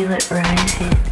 feel it rising.